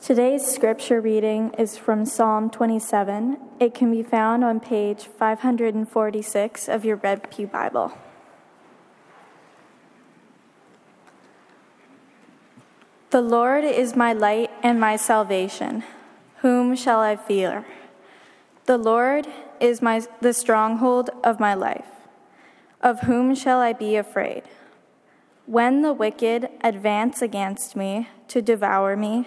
Today's scripture reading is from Psalm 27. It can be found on page 546 of your Red Pew Bible. The Lord is my light and my salvation. Whom shall I fear? The Lord is my, the stronghold of my life. Of whom shall I be afraid? When the wicked advance against me to devour me,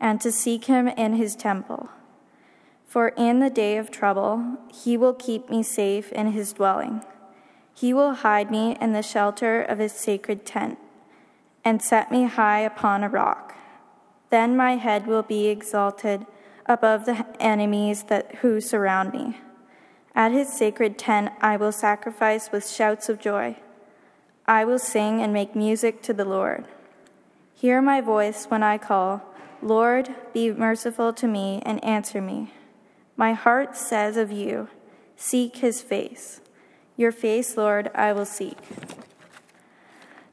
and to seek him in his temple. For in the day of trouble, he will keep me safe in his dwelling. He will hide me in the shelter of his sacred tent and set me high upon a rock. Then my head will be exalted above the enemies that, who surround me. At his sacred tent, I will sacrifice with shouts of joy. I will sing and make music to the Lord. Hear my voice when I call. Lord, be merciful to me and answer me. My heart says of you, Seek his face. Your face, Lord, I will seek.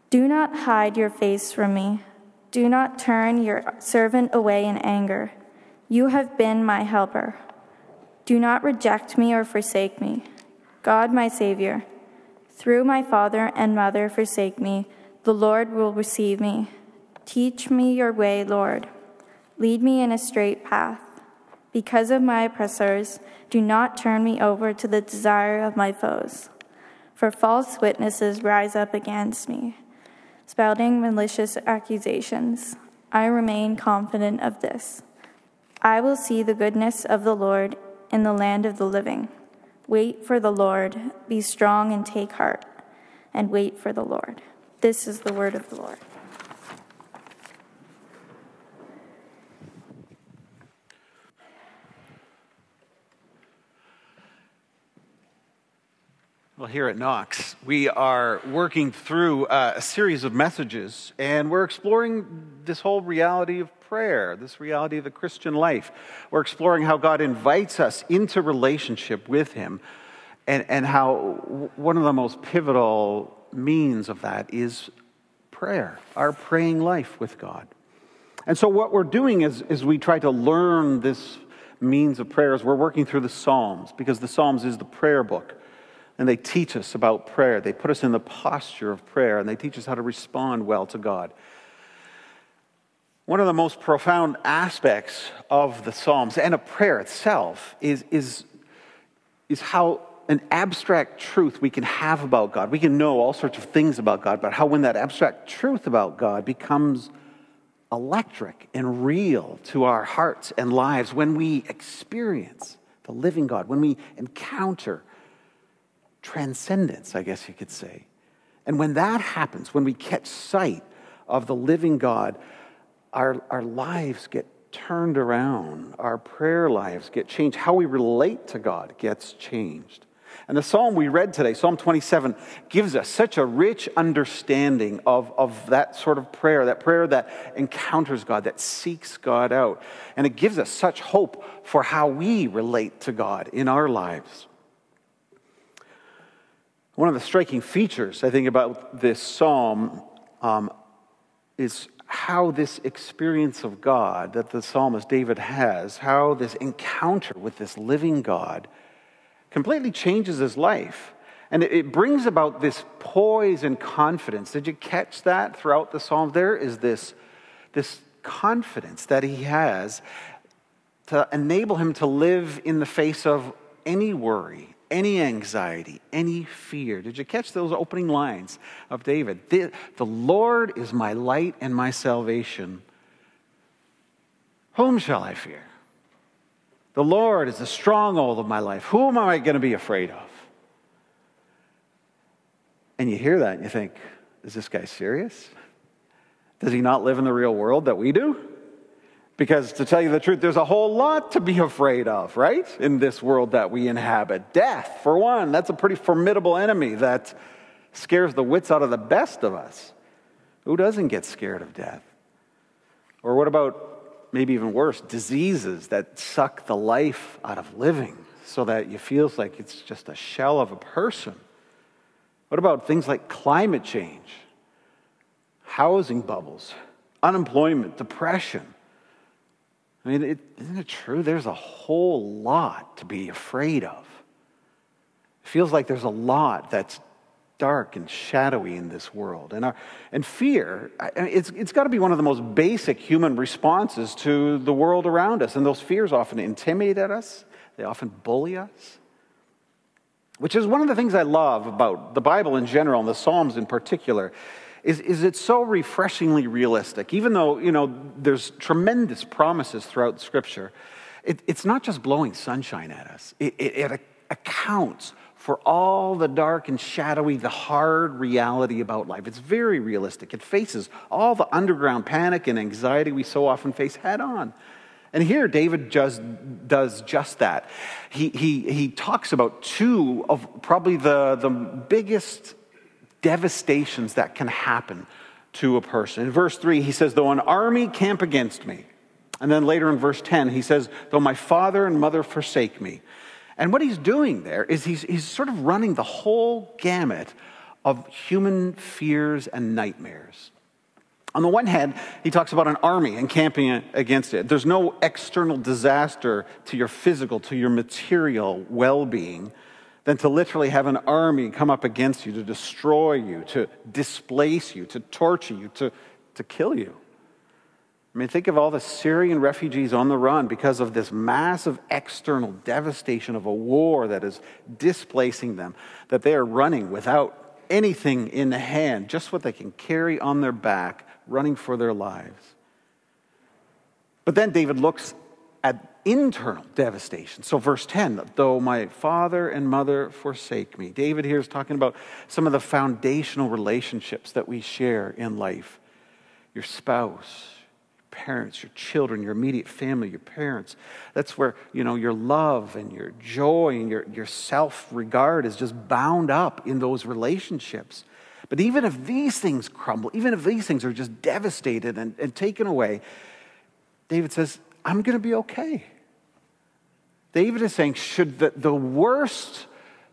Do not hide your face from me. Do not turn your servant away in anger. You have been my helper. Do not reject me or forsake me. God, my Savior, through my father and mother forsake me, the Lord will receive me. Teach me your way, Lord. Lead me in a straight path. Because of my oppressors, do not turn me over to the desire of my foes. For false witnesses rise up against me, spouting malicious accusations. I remain confident of this. I will see the goodness of the Lord in the land of the living. Wait for the Lord, be strong and take heart, and wait for the Lord. This is the word of the Lord. Well, here at Knox, we are working through uh, a series of messages, and we're exploring this whole reality of prayer, this reality of the Christian life. We're exploring how God invites us into relationship with Him, and, and how one of the most pivotal means of that is prayer, our praying life with God. And so, what we're doing is, is we try to learn this means of prayer as we're working through the Psalms, because the Psalms is the prayer book and they teach us about prayer. They put us in the posture of prayer, and they teach us how to respond well to God. One of the most profound aspects of the Psalms and of prayer itself is, is, is how an abstract truth we can have about God. We can know all sorts of things about God, but how when that abstract truth about God becomes electric and real to our hearts and lives, when we experience the living God, when we encounter transcendence, I guess you could say. And when that happens, when we catch sight of the living God, our, our lives get turned around, our prayer lives get changed, how we relate to God gets changed. And the psalm we read today, Psalm 27, gives us such a rich understanding of, of that sort of prayer, that prayer that encounters God, that seeks God out. And it gives us such hope for how we relate to God in our lives. One of the striking features, I think, about this psalm um, is how this experience of God that the psalmist David has, how this encounter with this living God completely changes his life. And it brings about this poise and confidence. Did you catch that throughout the psalm? There is this, this confidence that he has to enable him to live in the face of any worry, any anxiety, any fear. Did you catch those opening lines of David? The, the Lord is my light and my salvation. Whom shall I fear? The Lord is the stronghold of my life. Whom am I going to be afraid of? And you hear that and you think, is this guy serious? Does he not live in the real world that we do? Because to tell you the truth, there's a whole lot to be afraid of, right? In this world that we inhabit. Death, for one, that's a pretty formidable enemy that scares the wits out of the best of us. Who doesn't get scared of death? Or what about maybe even worse, diseases that suck the life out of living so that you feel like it's just a shell of a person? What about things like climate change, housing bubbles, unemployment, depression? I mean, is isn't it true? There's a whole lot to be afraid of. It feels like there's a lot that's dark and shadowy in this world. And, our, and fear, it's, it's got to be one of the most basic human responses to the world around us. And those fears often intimidate us, they often bully us. Which is one of the things I love about the Bible in general and the Psalms in particular, is, is it's so refreshingly realistic. Even though, you know, there's tremendous promises throughout Scripture, it, it's not just blowing sunshine at us. It, it, it accounts for all the dark and shadowy, the hard reality about life. It's very realistic. It faces all the underground panic and anxiety we so often face head on. And here, David just does just that. He, he, he talks about two of probably the, the biggest devastations that can happen to a person. In verse 3, he says, Though an army camp against me. And then later in verse 10, he says, Though my father and mother forsake me. And what he's doing there is he's, he's sort of running the whole gamut of human fears and nightmares. On the one hand, he talks about an army encamping against it. There's no external disaster to your physical, to your material well being than to literally have an army come up against you to destroy you, to displace you, to torture you, to, to kill you. I mean, think of all the Syrian refugees on the run because of this massive external devastation of a war that is displacing them, that they are running without anything in hand, just what they can carry on their back, running for their lives. But then David looks at internal devastation. So, verse 10 though my father and mother forsake me. David here is talking about some of the foundational relationships that we share in life your spouse. Your parents, your children, your immediate family, your parents. That's where, you know, your love and your joy and your, your self regard is just bound up in those relationships. But even if these things crumble, even if these things are just devastated and, and taken away, David says, I'm going to be okay. David is saying, should the, the worst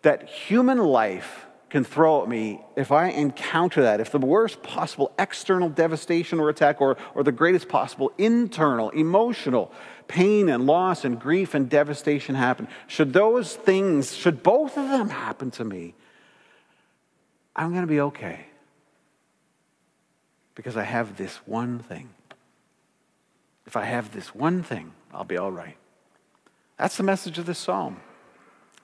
that human life can throw at me, if I encounter that, if the worst possible external devastation or attack, or, or the greatest possible internal, emotional pain and loss and grief and devastation happen, should those things, should both of them happen to me, I'm going to be okay. Because I have this one thing. If I have this one thing, I'll be all right. That's the message of this psalm.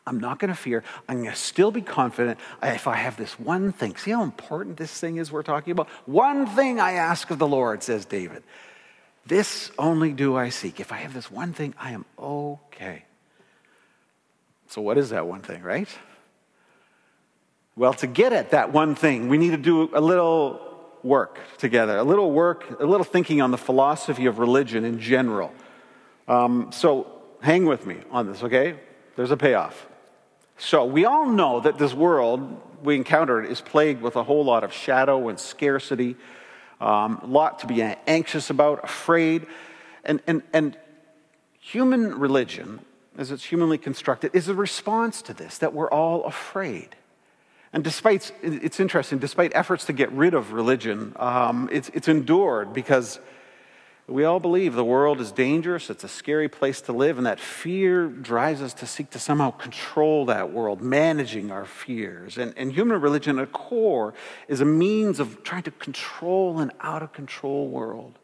I'm not going to fear. I'm going to still be confident if I have this one thing. See how important this thing is we're talking about? One thing I ask of the Lord, says David. This only do I seek. If I have this one thing, I am okay. So, what is that one thing, right? Well, to get at that one thing, we need to do a little work together, a little work, a little thinking on the philosophy of religion in general. Um, so, hang with me on this, okay? There's a payoff. So, we all know that this world we encounter is plagued with a whole lot of shadow and scarcity, um, a lot to be anxious about, afraid. And, and, and human religion, as it's humanly constructed, is a response to this, that we're all afraid. And despite, it's interesting, despite efforts to get rid of religion, um, it's, it's endured because we all believe the world is dangerous, it's a scary place to live, and that fear drives us to seek to somehow control that world, managing our fears. And, and human religion at core is a means of trying to control an out of control world.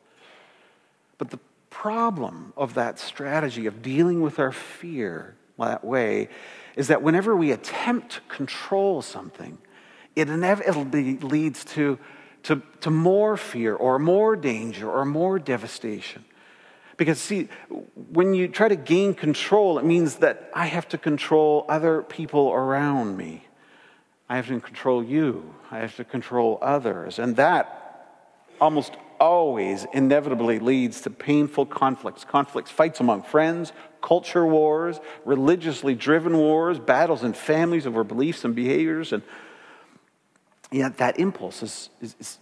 But the problem of that strategy of dealing with our fear that way is that whenever we attempt to control something, it inevitably leads to to, to more fear or more danger or more devastation. Because, see, when you try to gain control, it means that I have to control other people around me. I have to control you. I have to control others. And that almost always inevitably leads to painful conflicts conflicts, fights among friends, culture wars, religiously driven wars, battles in families over beliefs and behaviors. And yet, that impulse is, is, is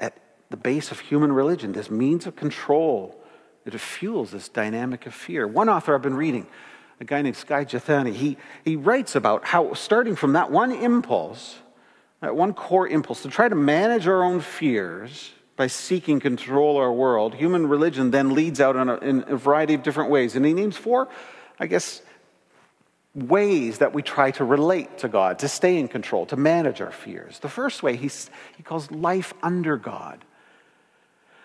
at the base of human religion, this means of control. that fuels this dynamic of fear. One author I've been reading, a guy named Skye Jethani, he, he writes about how, starting from that one impulse, that one core impulse to try to manage our own fears by seeking control our world, human religion then leads out in a, in a variety of different ways. And he names four, I guess, ways that we try to relate to God, to stay in control, to manage our fears. The first way he's, he calls life under God.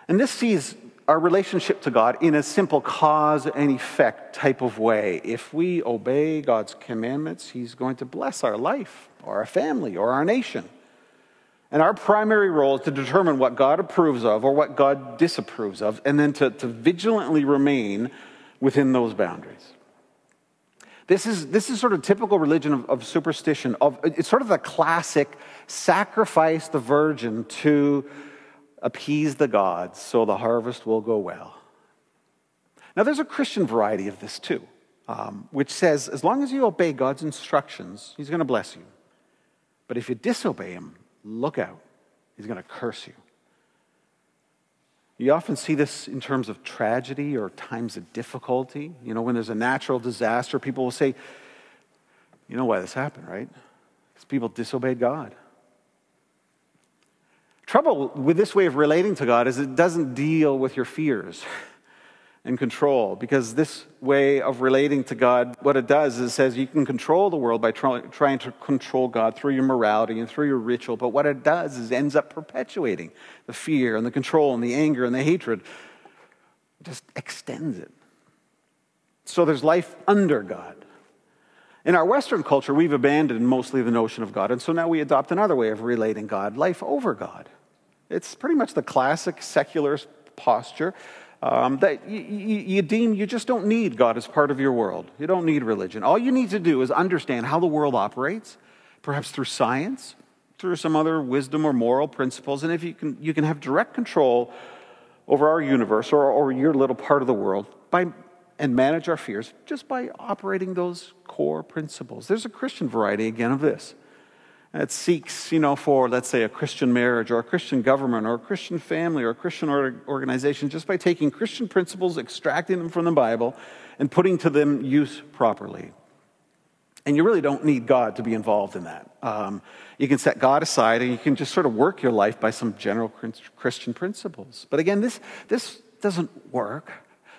And this sees our relationship to God in a simple cause and effect type of way. If we obey God's commandments, He's going to bless our life or our family or our nation. And our primary role is to determine what God approves of or what God disapproves of, and then to, to vigilantly remain within those boundaries. This is, this is sort of typical religion of, of superstition. Of, it's sort of the classic sacrifice the virgin to appease the gods so the harvest will go well. Now, there's a Christian variety of this too, um, which says as long as you obey God's instructions, He's going to bless you. But if you disobey Him, look out, he's going to curse you. You often see this in terms of tragedy or times of difficulty. You know, when there's a natural disaster, people will say, You know why this happened, right? Because people disobeyed God. Trouble with this way of relating to God is it doesn't deal with your fears. and control because this way of relating to God, what it does is it says you can control the world by try, trying to control God through your morality and through your ritual. But what it does is it ends up perpetuating the fear and the control and the anger and the hatred. It just extends it. So there's life under God. In our Western culture, we've abandoned mostly the notion of God, and so now we adopt another way of relating God life over God. It's pretty much the classic secularist posture um, that you, you, deem you just don't need God as part of your world. You don't need religion. All you need to do is understand how the world operates, perhaps through science, through some other wisdom or moral principles, and if you can, you can have direct control over our universe or, or your little part of the world by and manage our fears just by operating those core principles. There's a Christian variety again of this. It seeks, you know, for, let's say, a Christian marriage or a Christian government or a Christian family or a Christian organization just by taking Christian principles, extracting them from the Bible, and putting to them use properly. And you really don't need God to be involved in that. Um, you can set God aside and you can just sort of work your life by some general Christian principles. But again, this, this doesn't work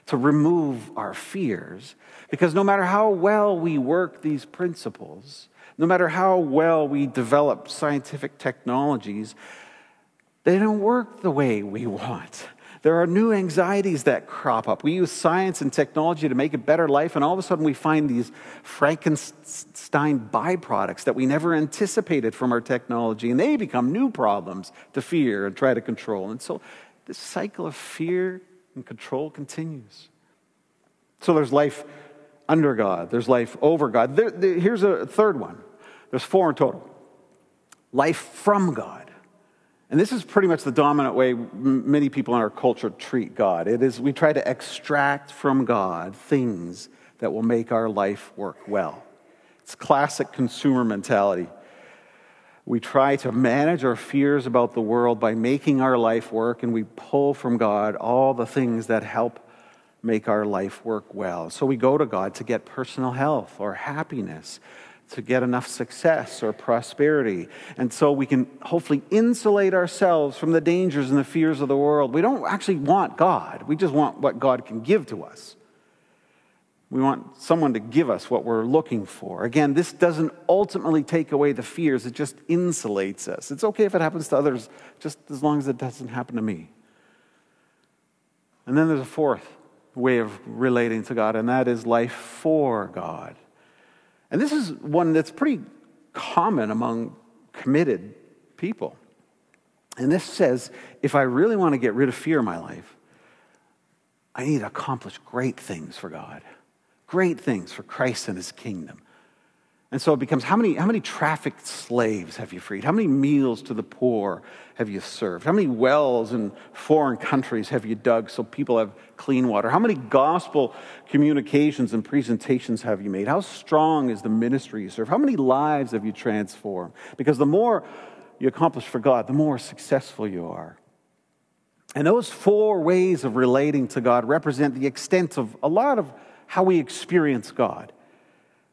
to remove our fears because no matter how well we work these principles, no matter how well we develop scientific technologies, they don't work the way we want. There are new anxieties that crop up. We use science and technology to make a better life, and all of a sudden we find these Frankenstein byproducts that we never anticipated from our technology, and they become new problems to fear and try to control. And so this cycle of fear and control continues. So there's life under God, there's life over God. There, there, here's a third one there's four in total. Life from God. And this is pretty much the dominant way many people in our culture treat God. It is we try to extract from God things that will make our life work well. It's classic consumer mentality. We try to manage our fears about the world by making our life work, and we pull from God all the things that help make our life work well. So we go to God to get personal health or happiness to get enough success or prosperity. And so we can hopefully insulate ourselves from the dangers and the fears of the world. We don't actually want God, we just want what God can give to us. We want someone to give us what we're looking for. Again, this doesn't ultimately take away the fears, it just insulates us. It's okay if it happens to others, just as long as it doesn't happen to me. And then there's a fourth way of relating to God, and that is life for God. And this is one that's pretty common among committed people. And this says if I really want to get rid of fear in my life, I need to accomplish great things for God, great things for Christ and his kingdom. And so it becomes how many, how many trafficked slaves have you freed? How many meals to the poor have you served? How many wells in foreign countries have you dug so people have clean water? How many gospel communications and presentations have you made? How strong is the ministry you serve? How many lives have you transformed? Because the more you accomplish for God, the more successful you are. And those four ways of relating to God represent the extent of a lot of how we experience God.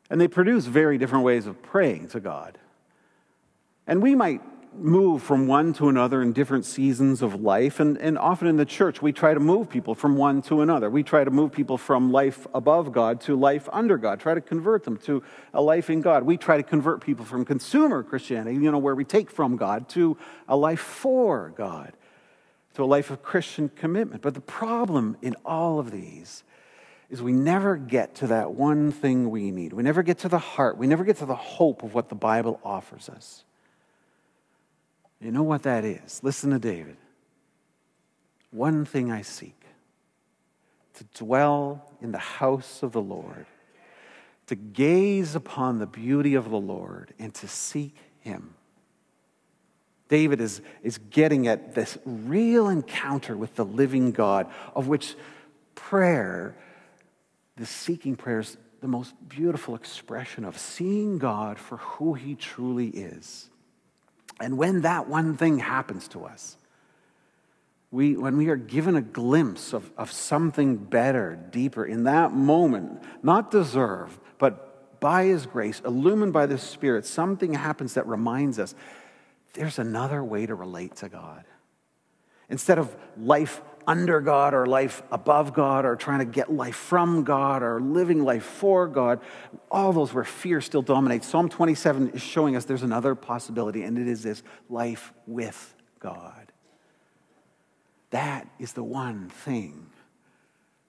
And they produce very different ways of praying to God. And we might move from one to another in different seasons of life. And, and often in the church, we try to move people from one to another. We try to move people from life above God to life under God, try to convert them to a life in God. We try to convert people from consumer Christianity, you know, where we take from God, to a life for God, to a life of Christian commitment. But the problem in all of these is we never get to that one thing we need. We never get to the heart. We never get to the hope of what the Bible offers us. You know what that is? Listen to David. One thing I seek to dwell in the house of the Lord, to gaze upon the beauty of the Lord, and to seek Him. David is, is getting at this real encounter with the living God, of which prayer this seeking prayer is the most beautiful expression of seeing God for who He truly is. And when that one thing happens to us, we, when we are given a glimpse of, of something better, deeper, in that moment, not deserved, but by His grace, illumined by the Spirit, something happens that reminds us there's another way to relate to God. Instead of life under God or life above God or trying to get life from God or living life for God, all those where fear still dominates. Psalm 27 is showing us there's another possibility, and it is this life with God. That is the one thing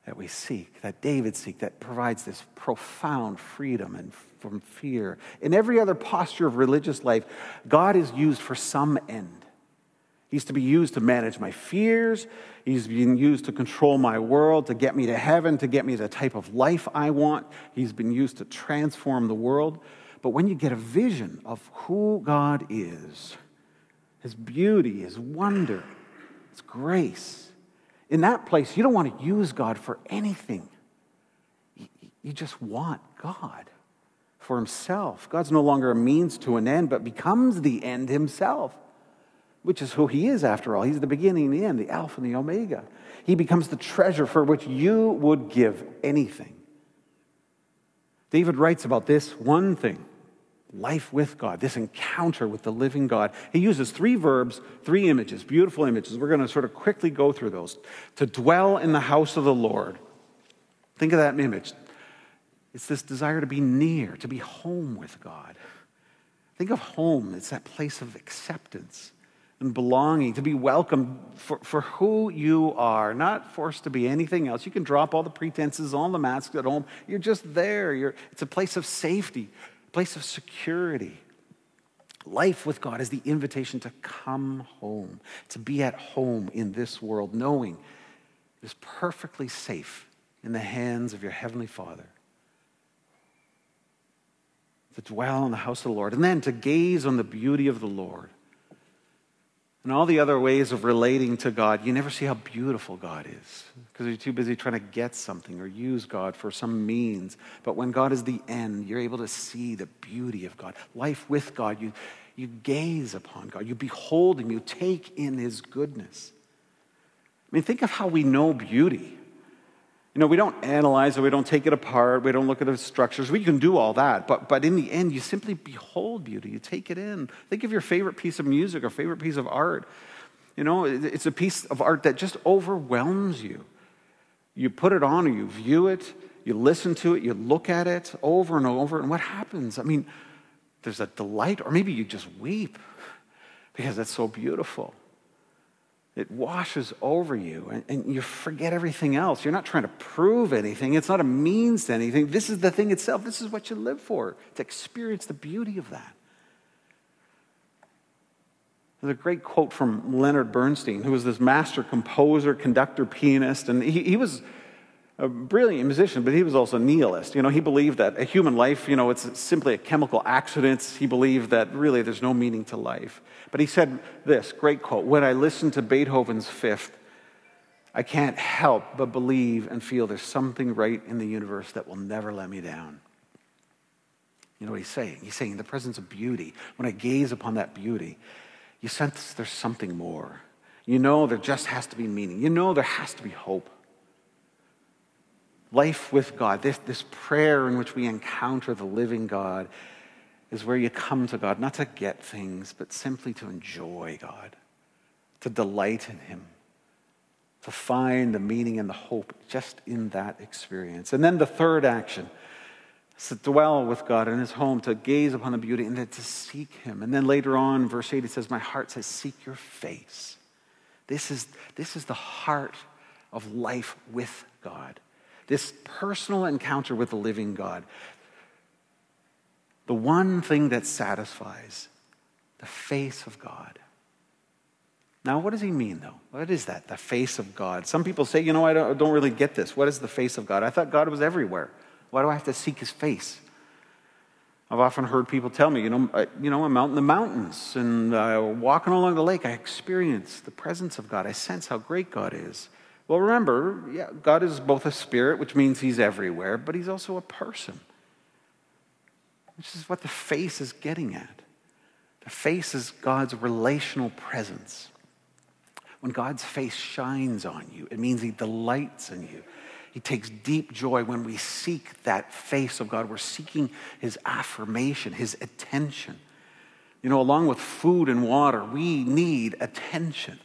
that we seek, that David seek, that provides this profound freedom and from fear. In every other posture of religious life, God is used for some end. He's to be used to manage my fears. He's been used to control my world, to get me to heaven, to get me the type of life I want. He's been used to transform the world. But when you get a vision of who God is, His beauty, His wonder, His grace, in that place, you don't want to use God for anything. You just want God for Himself. God's no longer a means to an end, but becomes the end Himself which is who he is after all. He's the beginning and the end, the Alpha and the Omega. He becomes the treasure for which you would give anything. David writes about this one thing life with God, this encounter with the living God. He uses three verbs, three images, beautiful images. We're going to sort of quickly go through those. To dwell in the house of the Lord. Think of that image. It's this desire to be near, to be home with God. Think of home, it's that place of acceptance and belonging, to be welcomed for, for who you are, not forced to be anything else. You can drop all the pretenses, all the masks at home. You're just there. You're, it's a place of safety, a place of security. Life with God is the invitation to come home, to be at home in this world, knowing it is perfectly safe in the hands of your Heavenly Father. To dwell in the house of the Lord, and then to gaze on the beauty of the Lord and all the other ways of relating to God, you never see how beautiful God is because you're too busy trying to get something or use God for some means. But when God is the end, you're able to see the beauty of God. Life with God, you, you gaze upon God, you behold Him, you take in His goodness. I mean, think of how we know beauty. You know, we don't analyze it, we don't take it apart, we don't look at the structures. We can do all that, but, but in the end, you simply behold beauty, you take it in. Think of your favorite piece of music or favorite piece of art. You know, it's a piece of art that just overwhelms you. You put it on or you view it, you listen to it, you look at it over and over, and what happens? I mean, there's a delight, or maybe you just weep because it's so beautiful. It washes over you and, and, you forget everything else. You're not trying to prove anything, it's not a means to anything. This is the thing itself. This is what you live for, to experience the beauty of that. There's a great quote from Leonard Bernstein, who was this master composer, conductor, pianist, and he, he was a brilliant musician, but he was also a nihilist. You know, he believed that a human life, you know, it's simply a chemical accident. He believed that really there's no meaning to life. But he said this great quote When I listen to Beethoven's fifth, I can't help but believe and feel there's something right in the universe that will never let me down. You know what he's saying? He's saying, in the presence of beauty, when I gaze upon that beauty, you sense there's something more. You know there just has to be meaning. You know there has to be hope. Life with God, this, this prayer in which we encounter the living God, is where you come to God, not to get things, but simply to enjoy God, to delight in Him, to find the meaning and the hope just in that experience. And then the third action is to dwell with God in His home, to gaze upon the beauty, and then to seek Him. And then later on, verse 8, it says, My heart says, Seek your face. This is, this is the heart of life with God this personal encounter with the living God. The one thing that satisfies the face of God. Now, what does he mean, though? What is that, the face of God? Some people say, you know, I don't, don't really get this. What is the face of God? I thought God was everywhere. Why do I have to seek his face? I've often heard people tell me, you know, I, you know, I'm out in the mountains and uh, walking along the lake. I experience the presence of God. I sense how great God is. Well, remember, yeah, God is both a spirit, which means he's everywhere, but he's also a person, which is what the face is getting at. The face is God's relational presence. When God's face shines on you, it means he delights in you. He takes deep joy when we seek that face of God. We're seeking his affirmation, his attention. You know, along with food and water, we need attention.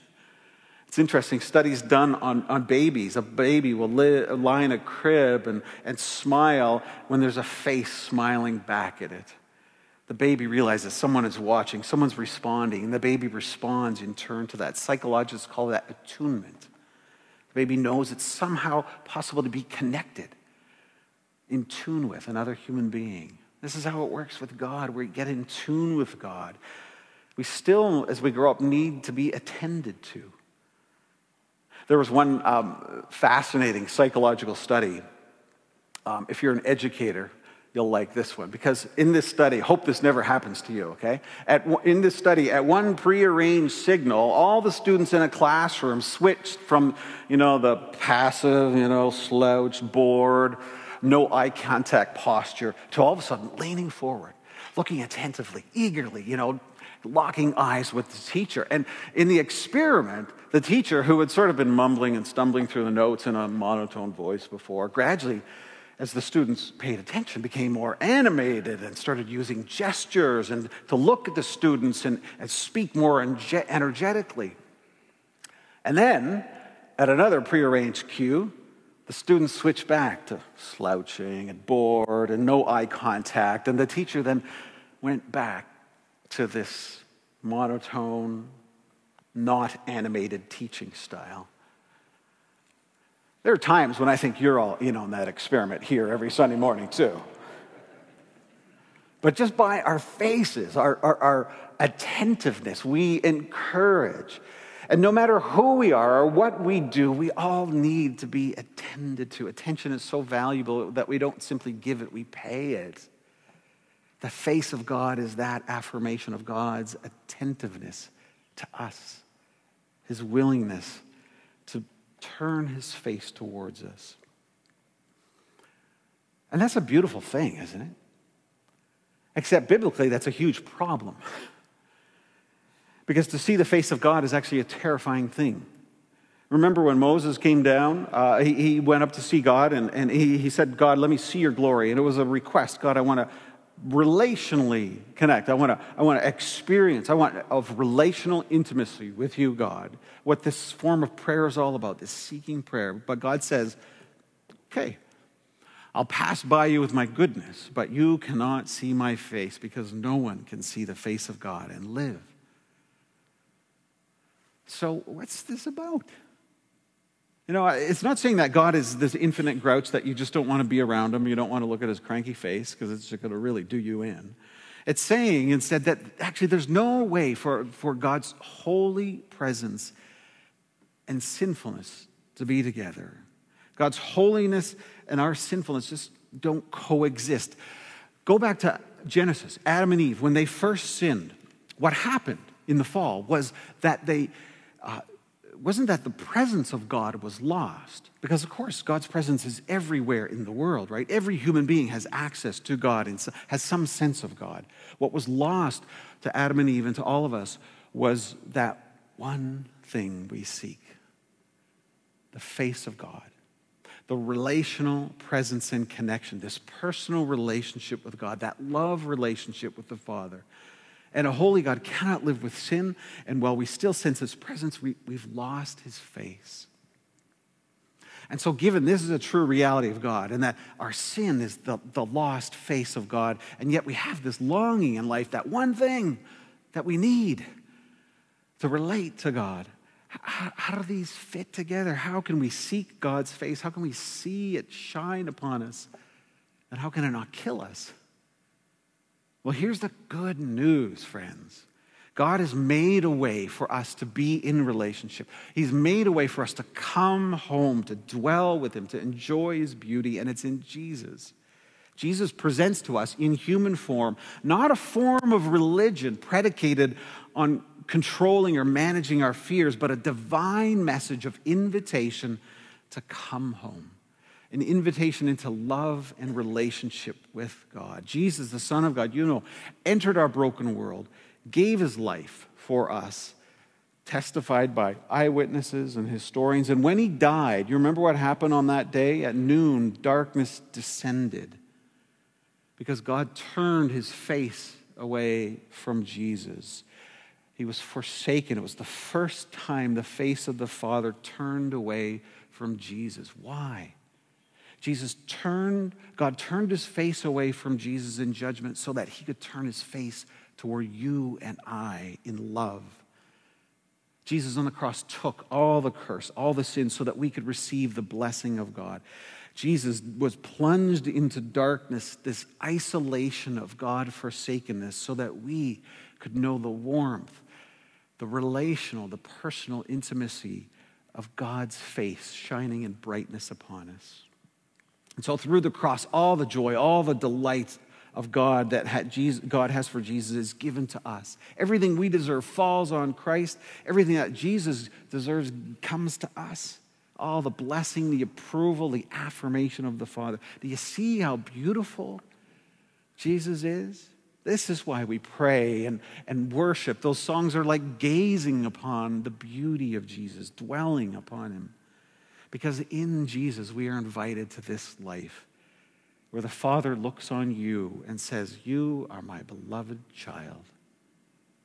It's interesting, studies done on, on babies. A baby will li- lie in a crib and, and smile when there's a face smiling back at it. The baby realizes someone is watching, someone's responding, and the baby responds in turn to that. Psychologists call that attunement. The baby knows it's somehow possible to be connected, in tune with another human being. This is how it works with God. We get in tune with God. We still, as we grow up, need to be attended to. There was one um, fascinating psychological study. Um, if you're an educator, you'll like this one because in this study, hope this never happens to you, okay? At, in this study, at one prearranged signal, all the students in a classroom switched from, you know, the passive, you know, slouched, bored, no eye contact posture to all of a sudden leaning forward, looking attentively, eagerly, you know, locking eyes with the teacher. And in the experiment, the teacher, who had sort of been mumbling and stumbling through the notes in a monotone voice before, gradually, as the students paid attention, became more animated and started using gestures and to look at the students and, and speak more energetically. And then, at another prearranged cue, the students switched back to slouching and bored and no eye contact. And the teacher then went back to this monotone, not animated teaching style. There are times when I think you're all in on that experiment here every Sunday morning, too. But just by our faces, our, our, our, attentiveness, we encourage. And no matter who we are or what we do, we all need to be attended to. Attention is so valuable that we don't simply give it, we pay it. The face of God is that affirmation of God's attentiveness to us, his willingness to turn his face towards us. And that's a beautiful thing, isn't it? Except biblically, that's a huge problem. because to see the face of God is actually a terrifying thing. Remember when Moses came down, uh, he, he, went up to see God and, and he, he said, God, let me see your glory. And it was a request God, I want to relationally connect. I want to I want to experience. I want of relational intimacy with you, God. What this form of prayer is all about, this seeking prayer. But God says, "Okay, I'll pass by you with my goodness, but you cannot see my face because no one can see the face of God and live." So, what's this about? You know, it's not saying that God is this infinite grouch that you just don't want to be around him, you don't want to look at his cranky face because it's going to really do you in. It's saying instead that actually there's no way for, for God's holy presence and sinfulness to be together. God's holiness and our sinfulness just don't coexist. Go back to Genesis, Adam and Eve, when they first sinned, what happened in the fall was that they, uh, wasn't that the presence of God was lost. Because, of course, God's presence is everywhere in the world, right? Every human being has access to God and has some sense of God. What was lost to Adam and Eve and to all of us was that one thing we seek the face of God the relational presence and connection, this personal relationship with God, that love relationship with the Father. And a holy God cannot live with sin, and while we still sense His presence, we, we've lost His face. And so, given this is a true reality of God, and that our sin is the, the lost face of God, and yet we have this longing in life, that one thing that we need to relate to God, how, how, do these fit together? How can we seek God's face? How can we see it shine upon us? And how can it not kill us? Well, here's the good news, friends. God has made a way for us to be in relationship. He's made a way for us to come home, to dwell with Him, to enjoy His beauty, and it's in Jesus. Jesus presents to us in human form, not a form of religion predicated on controlling or managing our fears, but a divine message of invitation to come home, an invitation into love and relationship with God. Jesus, the Son of God, you know, entered our broken world, gave his life for us, testified by eyewitnesses and historians. And when he died, you remember what happened on that day? At noon, darkness descended because God turned his face away from Jesus. He was forsaken. It was the first time the face of the Father turned away from Jesus. Why? Jesus turned, God turned his face away from Jesus in judgment so that he could turn his face toward you and I in love. Jesus on the cross took all the curse, all the sin, so that we could receive the blessing of God. Jesus was plunged into darkness, this isolation of God forsakenness, so that we could know the warmth the relational, the personal intimacy of God's face shining in brightness upon us. And so, through the cross, all the joy, all the delight of God that God has for Jesus is given to us. Everything we deserve falls on Christ. Everything that Jesus deserves comes to us. All the blessing, the approval, the affirmation of the Father. Do you see how beautiful Jesus is? This is why we pray and, and worship. Those songs are like gazing upon the beauty of Jesus, dwelling upon him. Because in Jesus, we are invited to this life where the Father looks on you and says, You are my beloved child.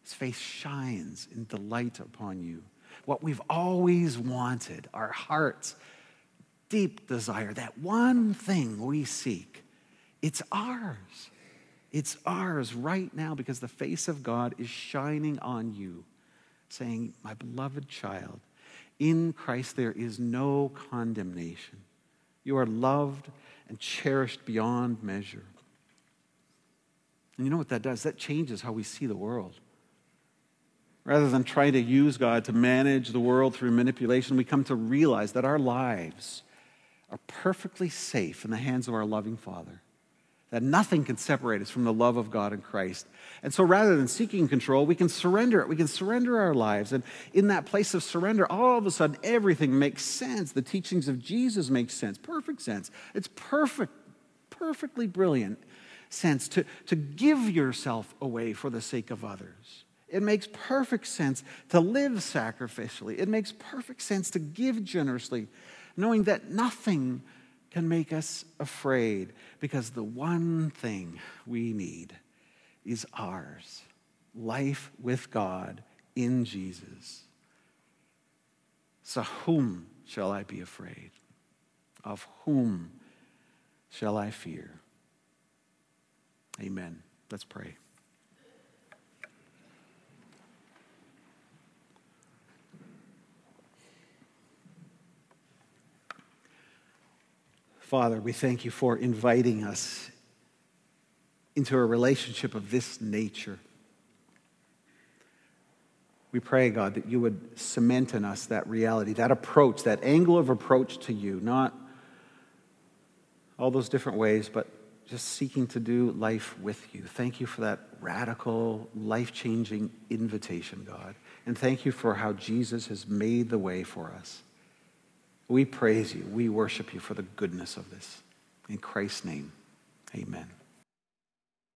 His face shines in delight upon you. What we've always wanted, our heart's deep desire, that one thing we seek, it's ours. It's ours right now because the face of God is shining on you, saying, My beloved child, in Christ there is no condemnation. You are loved and cherished beyond measure. And you know what that does? That changes how we see the world. Rather than trying to use God to manage the world through manipulation, we come to realize that our lives are perfectly safe in the hands of our loving Father that nothing can separate us from the love of God in Christ. And so rather than seeking control, we can surrender it. We can surrender our lives. And in that place of surrender, all of a sudden, everything makes sense. The teachings of Jesus make sense, perfect sense. It's perfect, perfectly brilliant sense to, to give yourself away for the sake of others. It makes perfect sense to live sacrificially. It makes perfect sense to give generously, knowing that nothing can make us afraid because the one thing we need is ours life with God in Jesus. So, whom shall I be afraid? Of whom shall I fear? Amen. Let's pray. Father, we thank you for inviting us into a relationship of this nature. We pray, God, that you would cement in us that reality, that approach, that angle of approach to you, not all those different ways, but just seeking to do life with you. Thank you for that radical, life changing invitation, God. And thank you for how Jesus has made the way for us. We praise you. We worship you for the goodness of this. In Christ's name, amen.